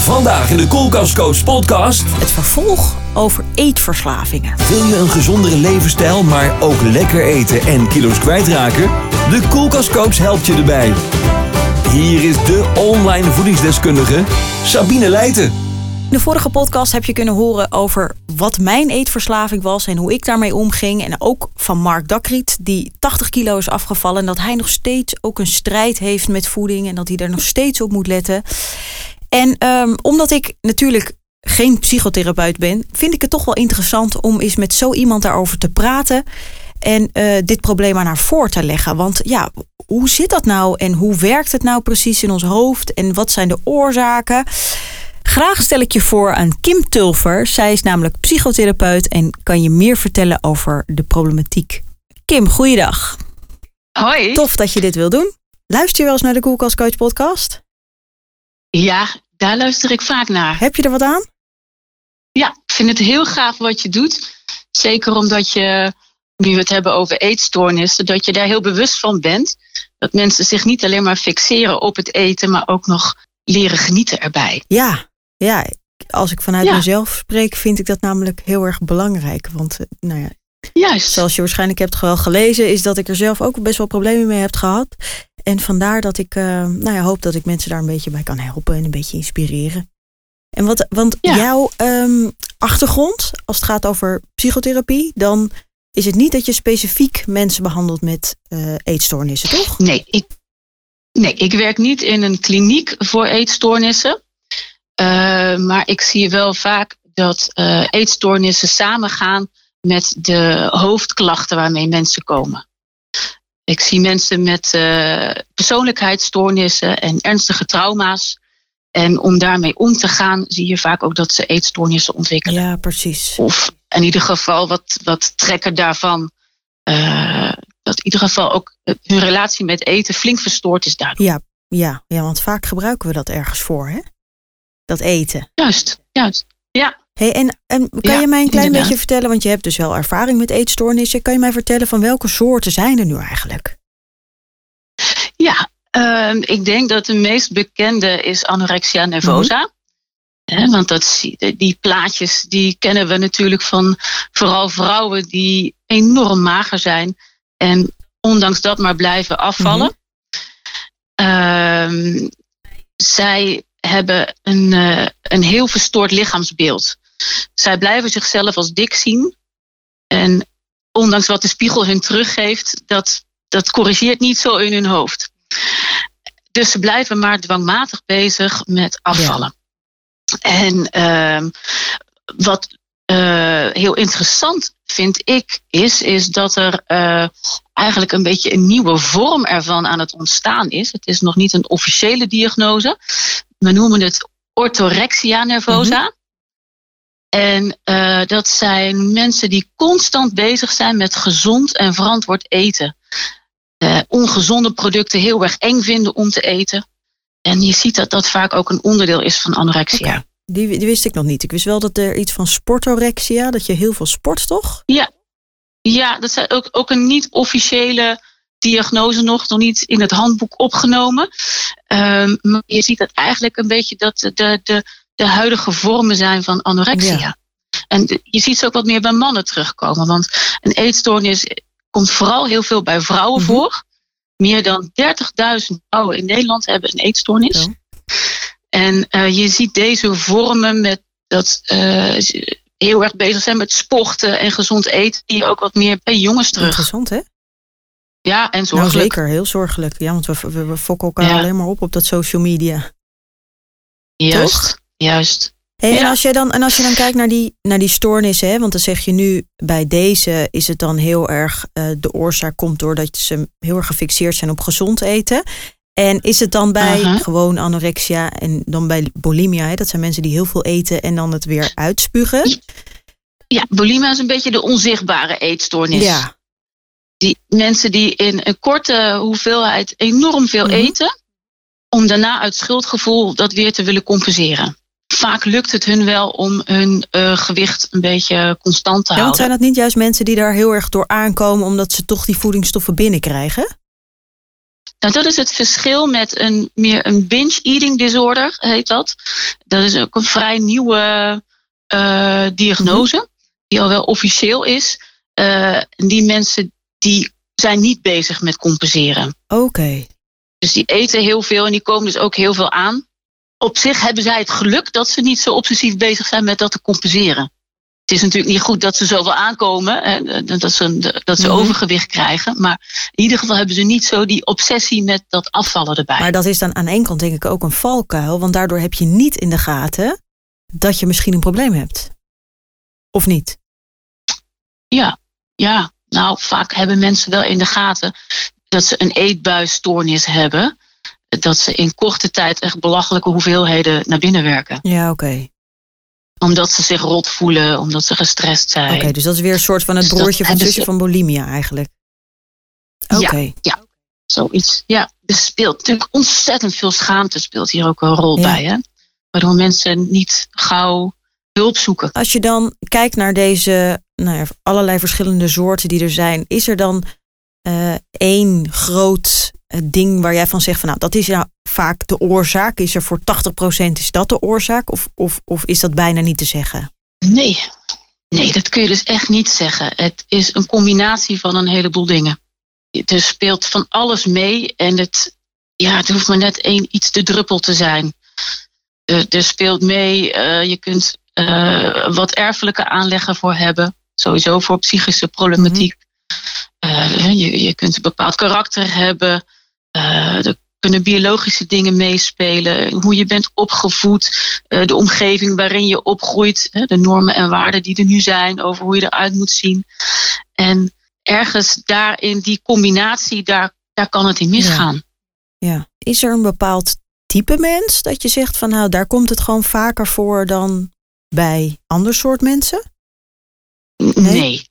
Vandaag in de Koelkastcoach podcast. Het vervolg over eetverslavingen. Wil je een gezondere levensstijl, maar ook lekker eten en kilo's kwijtraken? De Koelkastcoach helpt je erbij. Hier is de online voedingsdeskundige Sabine Leijten. In de vorige podcast heb je kunnen horen over wat mijn eetverslaving was en hoe ik daarmee omging. En ook van Mark Dakriet, die 80 kilo is afgevallen. En dat hij nog steeds ook een strijd heeft met voeding en dat hij er nog steeds op moet letten. En um, omdat ik natuurlijk geen psychotherapeut ben, vind ik het toch wel interessant om eens met zo iemand daarover te praten. En uh, dit probleem aan haar voor te leggen. Want ja, hoe zit dat nou en hoe werkt het nou precies in ons hoofd en wat zijn de oorzaken? Graag stel ik je voor aan Kim Tulfer. Zij is namelijk psychotherapeut en kan je meer vertellen over de problematiek. Kim, goeiedag. Hoi. Tof dat je dit wil doen. Luister je wel eens naar de Koelkast Coach podcast? Ja, daar luister ik vaak naar. Heb je er wat aan? Ja, ik vind het heel gaaf wat je doet. Zeker omdat je, nu we het hebben over eetstoornissen, dat je daar heel bewust van bent. Dat mensen zich niet alleen maar fixeren op het eten, maar ook nog leren genieten erbij. Ja, ja. Als ik vanuit ja. mezelf spreek, vind ik dat namelijk heel erg belangrijk. Want, nou ja, Juist. zoals je waarschijnlijk hebt wel gelezen, is dat ik er zelf ook best wel problemen mee heb gehad. En vandaar dat ik uh, nou ja, hoop dat ik mensen daar een beetje bij kan helpen en een beetje inspireren. En wat, want ja. jouw um, achtergrond, als het gaat over psychotherapie, dan is het niet dat je specifiek mensen behandelt met uh, eetstoornissen, toch? Nee ik, nee, ik werk niet in een kliniek voor eetstoornissen. Uh, maar ik zie wel vaak dat eetstoornissen samengaan met de hoofdklachten waarmee mensen komen. Ik zie mensen met uh, persoonlijkheidsstoornissen en ernstige trauma's. En om daarmee om te gaan, zie je vaak ook dat ze eetstoornissen ontwikkelen. Ja, precies. Of in ieder geval wat, wat trekken daarvan. Uh, dat in ieder geval ook hun relatie met eten flink verstoord is daardoor. Ja, ja, ja, want vaak gebruiken we dat ergens voor, hè? Dat eten. Juist, juist. Ja. Hey, en, en kan ja, je mij een klein inderdaad. beetje vertellen, want je hebt dus wel ervaring met eetstoornissen. Kan je mij vertellen van welke soorten zijn er nu eigenlijk? Ja, uh, ik denk dat de meest bekende is anorexia nervosa. Mm -hmm. He, want dat, die plaatjes die kennen we natuurlijk van vooral vrouwen die enorm mager zijn. En ondanks dat maar blijven afvallen. Mm -hmm. uh, zij hebben een, uh, een heel verstoord lichaamsbeeld. Zij blijven zichzelf als dik zien. En ondanks wat de spiegel hun teruggeeft, dat, dat corrigeert niet zo in hun hoofd. Dus ze blijven maar dwangmatig bezig met afvallen. Ja. En uh, wat uh, heel interessant vind ik, is, is dat er uh, eigenlijk een beetje een nieuwe vorm ervan aan het ontstaan is. Het is nog niet een officiële diagnose. We noemen het orthorexia nervosa. Mm -hmm. En uh, dat zijn mensen die constant bezig zijn met gezond en verantwoord eten. Uh, ongezonde producten heel erg eng vinden om te eten. En je ziet dat dat vaak ook een onderdeel is van anorexia. Okay. Die, die wist ik nog niet. Ik wist wel dat er iets van sportorexia, dat je heel veel sport, toch? Ja, ja dat is ook, ook een niet-officiële diagnose nog, nog niet in het handboek opgenomen. Um, maar je ziet dat eigenlijk een beetje dat de, de, de, huidige vormen zijn van anorexia. Ja. En je ziet ze ook wat meer bij mannen terugkomen. Want een eetstoornis komt vooral heel veel bij vrouwen mm-hmm. voor. Meer dan 30.000 vrouwen in Nederland hebben een eetstoornis. Ja. En uh, je ziet deze vormen met dat uh, heel erg bezig zijn met sporten en gezond eten. Die ook wat meer bij jongens terug. Gezond, hè? Ja, en zorgelijk. Nou, zeker, heel zorgelijk. Ja, want we, we, we fokken elkaar ja. alleen maar op op dat social media. Juist, Toch? Juist. Hey, ja. en, als je dan, en als je dan kijkt naar die, naar die stoornissen, hè, want dan zeg je nu bij deze is het dan heel erg, uh, de oorzaak komt doordat ze heel erg gefixeerd zijn op gezond eten. En is het dan bij gewoon anorexia en dan bij bulimia, hè, dat zijn mensen die heel veel eten en dan het weer uitspugen? Ja, bulimia is een beetje de onzichtbare eetstoornis. Ja. Die mensen die in een korte hoeveelheid enorm veel mm-hmm. eten, om daarna uit schuldgevoel dat weer te willen compenseren vaak lukt het hun wel om hun uh, gewicht een beetje constant te ja, houden. Want zijn dat niet juist mensen die daar heel erg door aankomen omdat ze toch die voedingsstoffen binnenkrijgen? Nou, dat is het verschil met een meer een binge eating disorder, heet dat. Dat is ook een vrij nieuwe uh, diagnose, die al wel officieel is. Uh, die mensen die zijn niet bezig met compenseren. Oké. Dus die eten heel veel en die komen dus ook heel veel aan. Op zich hebben zij het geluk dat ze niet zo obsessief bezig zijn met dat te compenseren. Het is natuurlijk niet goed dat ze zoveel aankomen, hè, dat ze, dat ze mhm. overgewicht krijgen. Maar in ieder geval hebben ze niet zo die obsessie met dat afvallen erbij. Maar dat is dan aan één kant denk ik ook een valkuil. Want daardoor heb je niet in de gaten dat je misschien een probleem hebt. Of niet? Ja, ja. Nou, vaak hebben mensen wel in de gaten dat ze een eetbuisstoornis hebben. Dat ze in korte tijd echt belachelijke hoeveelheden naar binnen werken. Ja, oké. Omdat ze zich rot voelen, omdat ze gestrest zijn. Oké, dus dat is weer een soort van het dus broertje van zusje van bulimia eigenlijk. Oké. Ja, ja, zoiets. Ja, er speelt natuurlijk ontzettend veel schaamte speelt hier ook een rol bij. Hè? Waardoor mensen niet gauw hulp zoeken. Als je dan kijkt naar deze nou ja, allerlei verschillende soorten die er zijn, is er dan uh, één groot uh, ding waar jij van zegt van nou dat is nou vaak de oorzaak? Is er voor 80% is dat de oorzaak? Of, of, of is dat bijna niet te zeggen? Nee. nee, dat kun je dus echt niet zeggen. Het is een combinatie van een heleboel dingen. Er speelt van alles mee en het, ja, het hoeft maar net één iets te druppel te zijn. Er, er speelt mee, uh, je kunt uh, wat erfelijke aanleggen voor hebben. Sowieso voor psychische problematiek. Mm -hmm. je, je kunt een bepaald karakter hebben. Er kunnen biologische dingen meespelen. Hoe je bent opgevoed. de omgeving waarin je opgroeit. de normen en waarden die er nu zijn over hoe je eruit moet zien. En ergens daarin die combinatie, daar, daar kan het in misgaan. Ja. ja. Is er een bepaald type mens dat je zegt van nou, daar komt het gewoon vaker voor dan bij ander soort mensen? Nee. nee.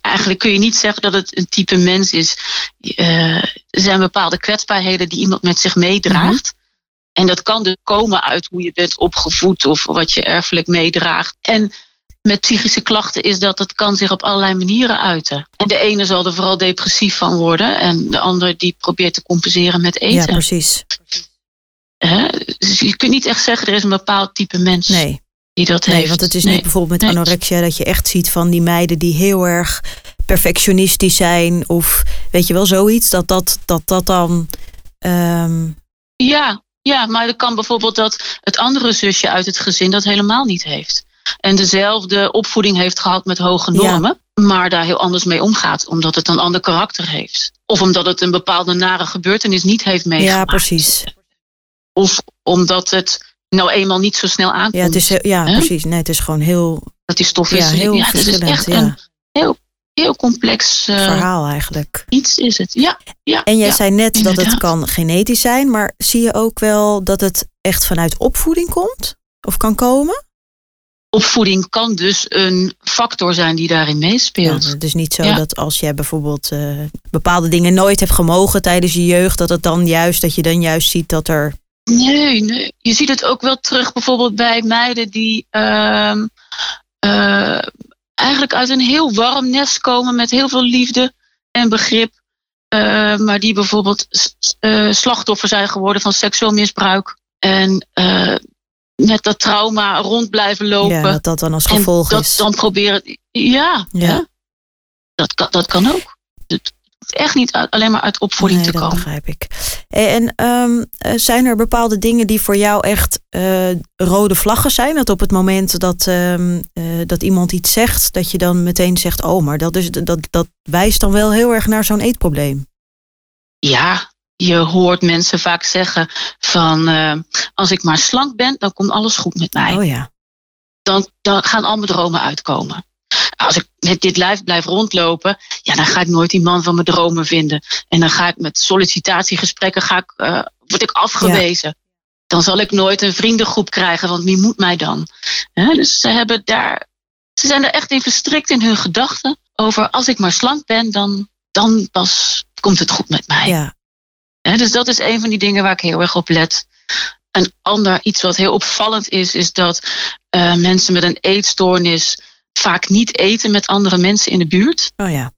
Eigenlijk kun je niet zeggen dat het een type mens is. Uh, er zijn bepaalde kwetsbaarheden die iemand met zich meedraagt. Mhm. En dat kan dus komen uit hoe je bent opgevoed of wat je erfelijk meedraagt. En met psychische klachten is dat het kan zich op allerlei manieren uiten. En de ene zal er vooral depressief van worden en de ander die probeert te compenseren met eten. Ja, precies. Dus je kunt niet echt zeggen er is een bepaald type mens. Nee die dat nee, heeft. want het is niet bijvoorbeeld met anorexia dat je echt ziet van die meiden die heel erg perfectionistisch zijn of weet je wel zoiets dat dat dat dat dan. Um... Ja, ja, maar het kan bijvoorbeeld dat het andere zusje uit het gezin dat helemaal niet heeft. En dezelfde opvoeding heeft gehad met hoge normen, maar daar heel anders mee omgaat, omdat het een ander karakter heeft. Of omdat het een bepaalde nare gebeurtenis niet heeft meegemaakt. Ja, precies. Of omdat het nou eenmaal niet zo snel aankomt. Ja, het is, ja precies. Nee, het is gewoon heel... Dat die stof is, ja, heel ja, het is echt ja. een heel, heel complex... Uh, Verhaal eigenlijk. Iets is het, ja. ja en jij zei net dat het kan genetisch zijn, maar zie je ook wel dat het echt vanuit opvoeding komt? Of kan komen? opvoeding kan dus een factor zijn die daarin meespeelt. Ja, het is niet zo dat als jij bijvoorbeeld uh, bepaalde dingen nooit hebt gemogen tijdens je jeugd, dat het dan juist dat je dan juist ziet dat er Nee, nee. Je ziet het ook wel terug bijvoorbeeld bij meiden die uh, uh, eigenlijk uit een heel warm nest komen met heel veel liefde en begrip. Uh, maar die bijvoorbeeld uh, slachtoffer zijn geworden van seksueel misbruik. En met dat trauma rond blijven lopen. Ja, dat dat dan als gevolg en dat is. dan proberen. Ja, ja. ja. Dat, kan, dat kan ook echt niet alleen maar uit opvoeding te komen. Dat begrijp ik. En um, zijn er bepaalde dingen die voor jou echt uh, rode vlaggen zijn? Dat op het moment dat, um, uh, dat iemand iets zegt, dat je dan meteen zegt: Oh, maar dat, is, dat, dat wijst dan wel heel erg naar zo'n eetprobleem. Ja, je hoort mensen vaak zeggen: van uh, als ik maar slank ben, dan komt alles goed met mij. Oh ja. Dan, dan gaan al mijn dromen uitkomen als ik met dit lijf blijf rondlopen, ja, dan ga ik nooit die man van mijn dromen vinden. En dan ga ik met sollicitatiegesprekken, ga ik, uh, word ik afgewezen. Dan zal ik nooit een vriendengroep krijgen, want wie moet mij dan? dus ze, hebben daar, ze zijn er echt in verstrikt in hun gedachten over als ik maar slank ben, dan, dan pas komt het goed met mij. Ja. dus dat is een van die dingen waar ik heel erg op let. Een ander iets wat heel opvallend is, is dat uh, mensen met een eetstoornis vaak niet eten met andere mensen in de buurt. Oh ja.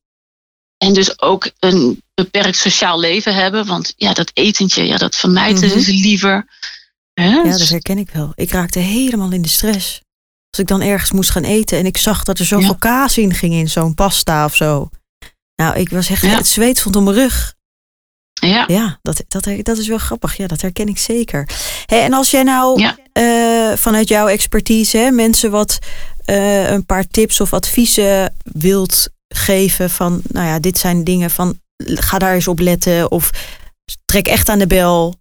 En dus ook een beperkt sociaal leven hebben. Want ja, dat etentje, ja, dat vermijden Mhm. ze liever. Hè? Ja, dat herken ik wel. Ik raakte helemaal in de stress. Als ik dan ergens moest gaan eten en ik zag dat er zoveel Ja. kaas in ging in zo'n pasta of zo. Nou, ik was echt, Ja. het zweet stond om mijn rug. ja. Ja, dat, dat, dat is wel grappig. Ja, dat herken ik zeker. En als jij nou Ja. eh, vanuit jouw expertise hè, mensen wat eh, een paar tips of adviezen wilt geven van, nou ja, dit zijn dingen van, ga daar eens op letten of trek echt aan de bel.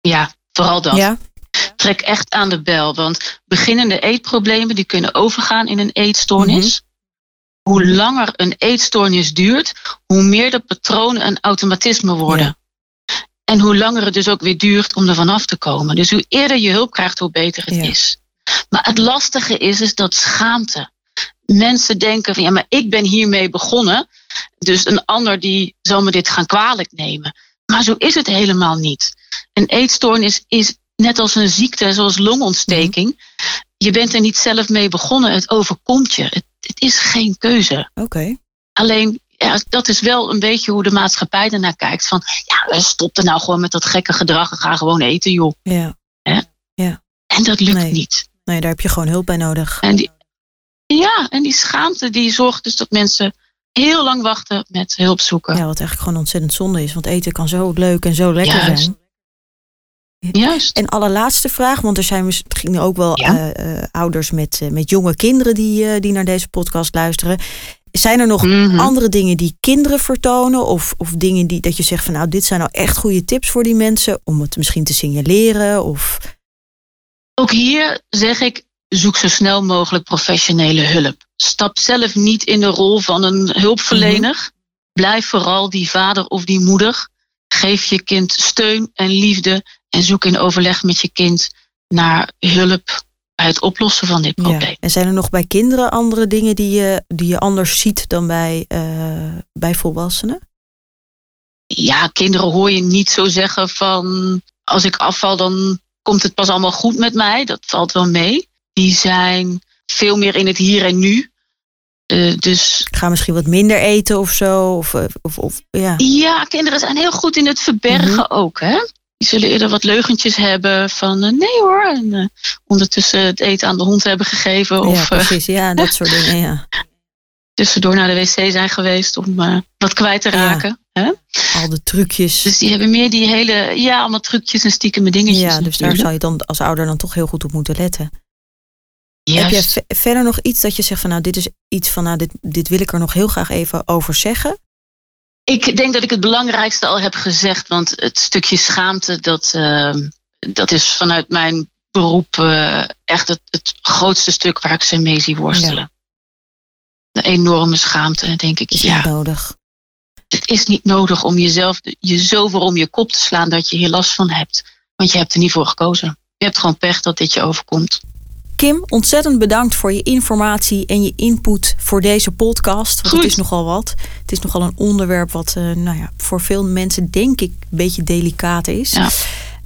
ja, vooral dat. Ja, Trek echt aan de bel. Want beginnende eetproblemen die kunnen overgaan in een eetstoornis. Hoe langer een eetstoornis duurt, hoe meer de patronen een automatisme worden. Ja. En hoe langer het dus ook weer duurt om er vanaf te komen. Dus hoe eerder je hulp krijgt, hoe beter het Ja. is. Maar het lastige is, is dat schaamte. Mensen denken van ja, maar ik ben hiermee begonnen. Dus een ander die zal me dit gaan kwalijk nemen. Maar zo is het helemaal niet. Een eetstoornis is net als een ziekte, zoals longontsteking. Je bent er niet zelf mee begonnen. Het overkomt je. Het, het is geen keuze. oké. Alleen, ja, dat is wel een beetje hoe de maatschappij ernaar kijkt. Van, ja, stop er nou gewoon met dat gekke gedrag en ga gewoon eten, joh. Ja. En dat lukt Nee. niet. Nee, daar heb je gewoon hulp bij nodig. En die, ja, en die schaamte die zorgt dus dat mensen heel lang wachten met hulp zoeken. Ja, wat eigenlijk gewoon ontzettend zonde is. Want eten kan zo leuk en zo lekker Juist. zijn. Juist. En allerlaatste vraag, want er zijn misschien ook wel Ja. eh, eh, ouders met, eh, met jonge kinderen die, die naar deze podcast luisteren. Zijn er nog Mhm. andere dingen die kinderen vertonen? Of, of dingen die dat je zegt van nou, dit zijn nou echt goede tips voor die mensen om het misschien te signaleren? Of Ook hier zeg ik, zoek zo snel mogelijk professionele hulp. Stap zelf niet in de rol van een hulpverlener. Blijf vooral die vader of die moeder. Geef je kind steun en liefde en zoek in overleg met je kind naar hulp bij het oplossen van dit probleem. ja. En zijn er nog bij kinderen andere dingen die je, die je anders ziet dan bij, eh, bij volwassenen? ja, kinderen hoor je niet zo zeggen van als ik afval, dan komt het pas allemaal goed met mij. Dat valt wel mee. Die zijn veel meer in het hier en nu. Eh, dus Ik ga misschien wat minder eten of zo. Of, eh, of, of ja. ja, kinderen zijn heel goed in het verbergen Mhm. ook. Hè? Die zullen eerder wat leugentjes hebben van eh, nee hoor. En ondertussen het eten aan de hond hebben gegeven. ja, Of eh, precies. Ja, dat soort dingen. Ja. Tussendoor naar de wc zijn geweest om eh, wat kwijt te Ja. raken. Hè? Al de trucjes. Dus die hebben meer die hele, ja, allemaal trucjes en stiekeme dingetjes. Ja, dus daar zou je dan als ouder dan toch heel goed op moeten letten. Heb je verder nog iets dat je zegt van nou, dit is iets van nou, dit, dit wil ik er nog heel graag even over zeggen? Ik denk dat ik het belangrijkste al heb gezegd, want het stukje schaamte, dat, eh, dat is vanuit mijn beroep eh, echt het, het grootste stuk waar ik ze mee zie worstelen. De enorme schaamte, en denk ik, Is ja, niet nodig. het is niet nodig om jezelf je zo voor om je kop te slaan dat je hier last van hebt. Want je hebt er niet voor gekozen. Je hebt gewoon pech dat dit je overkomt. Kim, ontzettend bedankt voor je informatie en je input voor deze podcast. Want Goed. het is nogal wat. Het is nogal een onderwerp wat eh, nou ja, voor veel mensen denk ik een beetje delicaat is. Ja.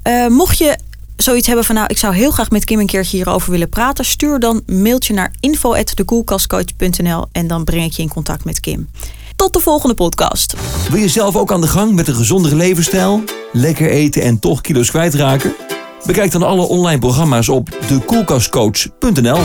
Eh, mocht je zoiets hebben van nou, ik zou heel graag met Kim een keertje hierover willen praten, stuur dan mailtje naar info@dekoelkastcoach.nl en dan breng ik je in contact met Kim. Tot de volgende podcast. Wil je zelf ook aan de gang met een gezondere levensstijl? Lekker eten en toch kilo's kwijtraken? Bekijk dan alle online programma's op dekoelkastcoach.nl.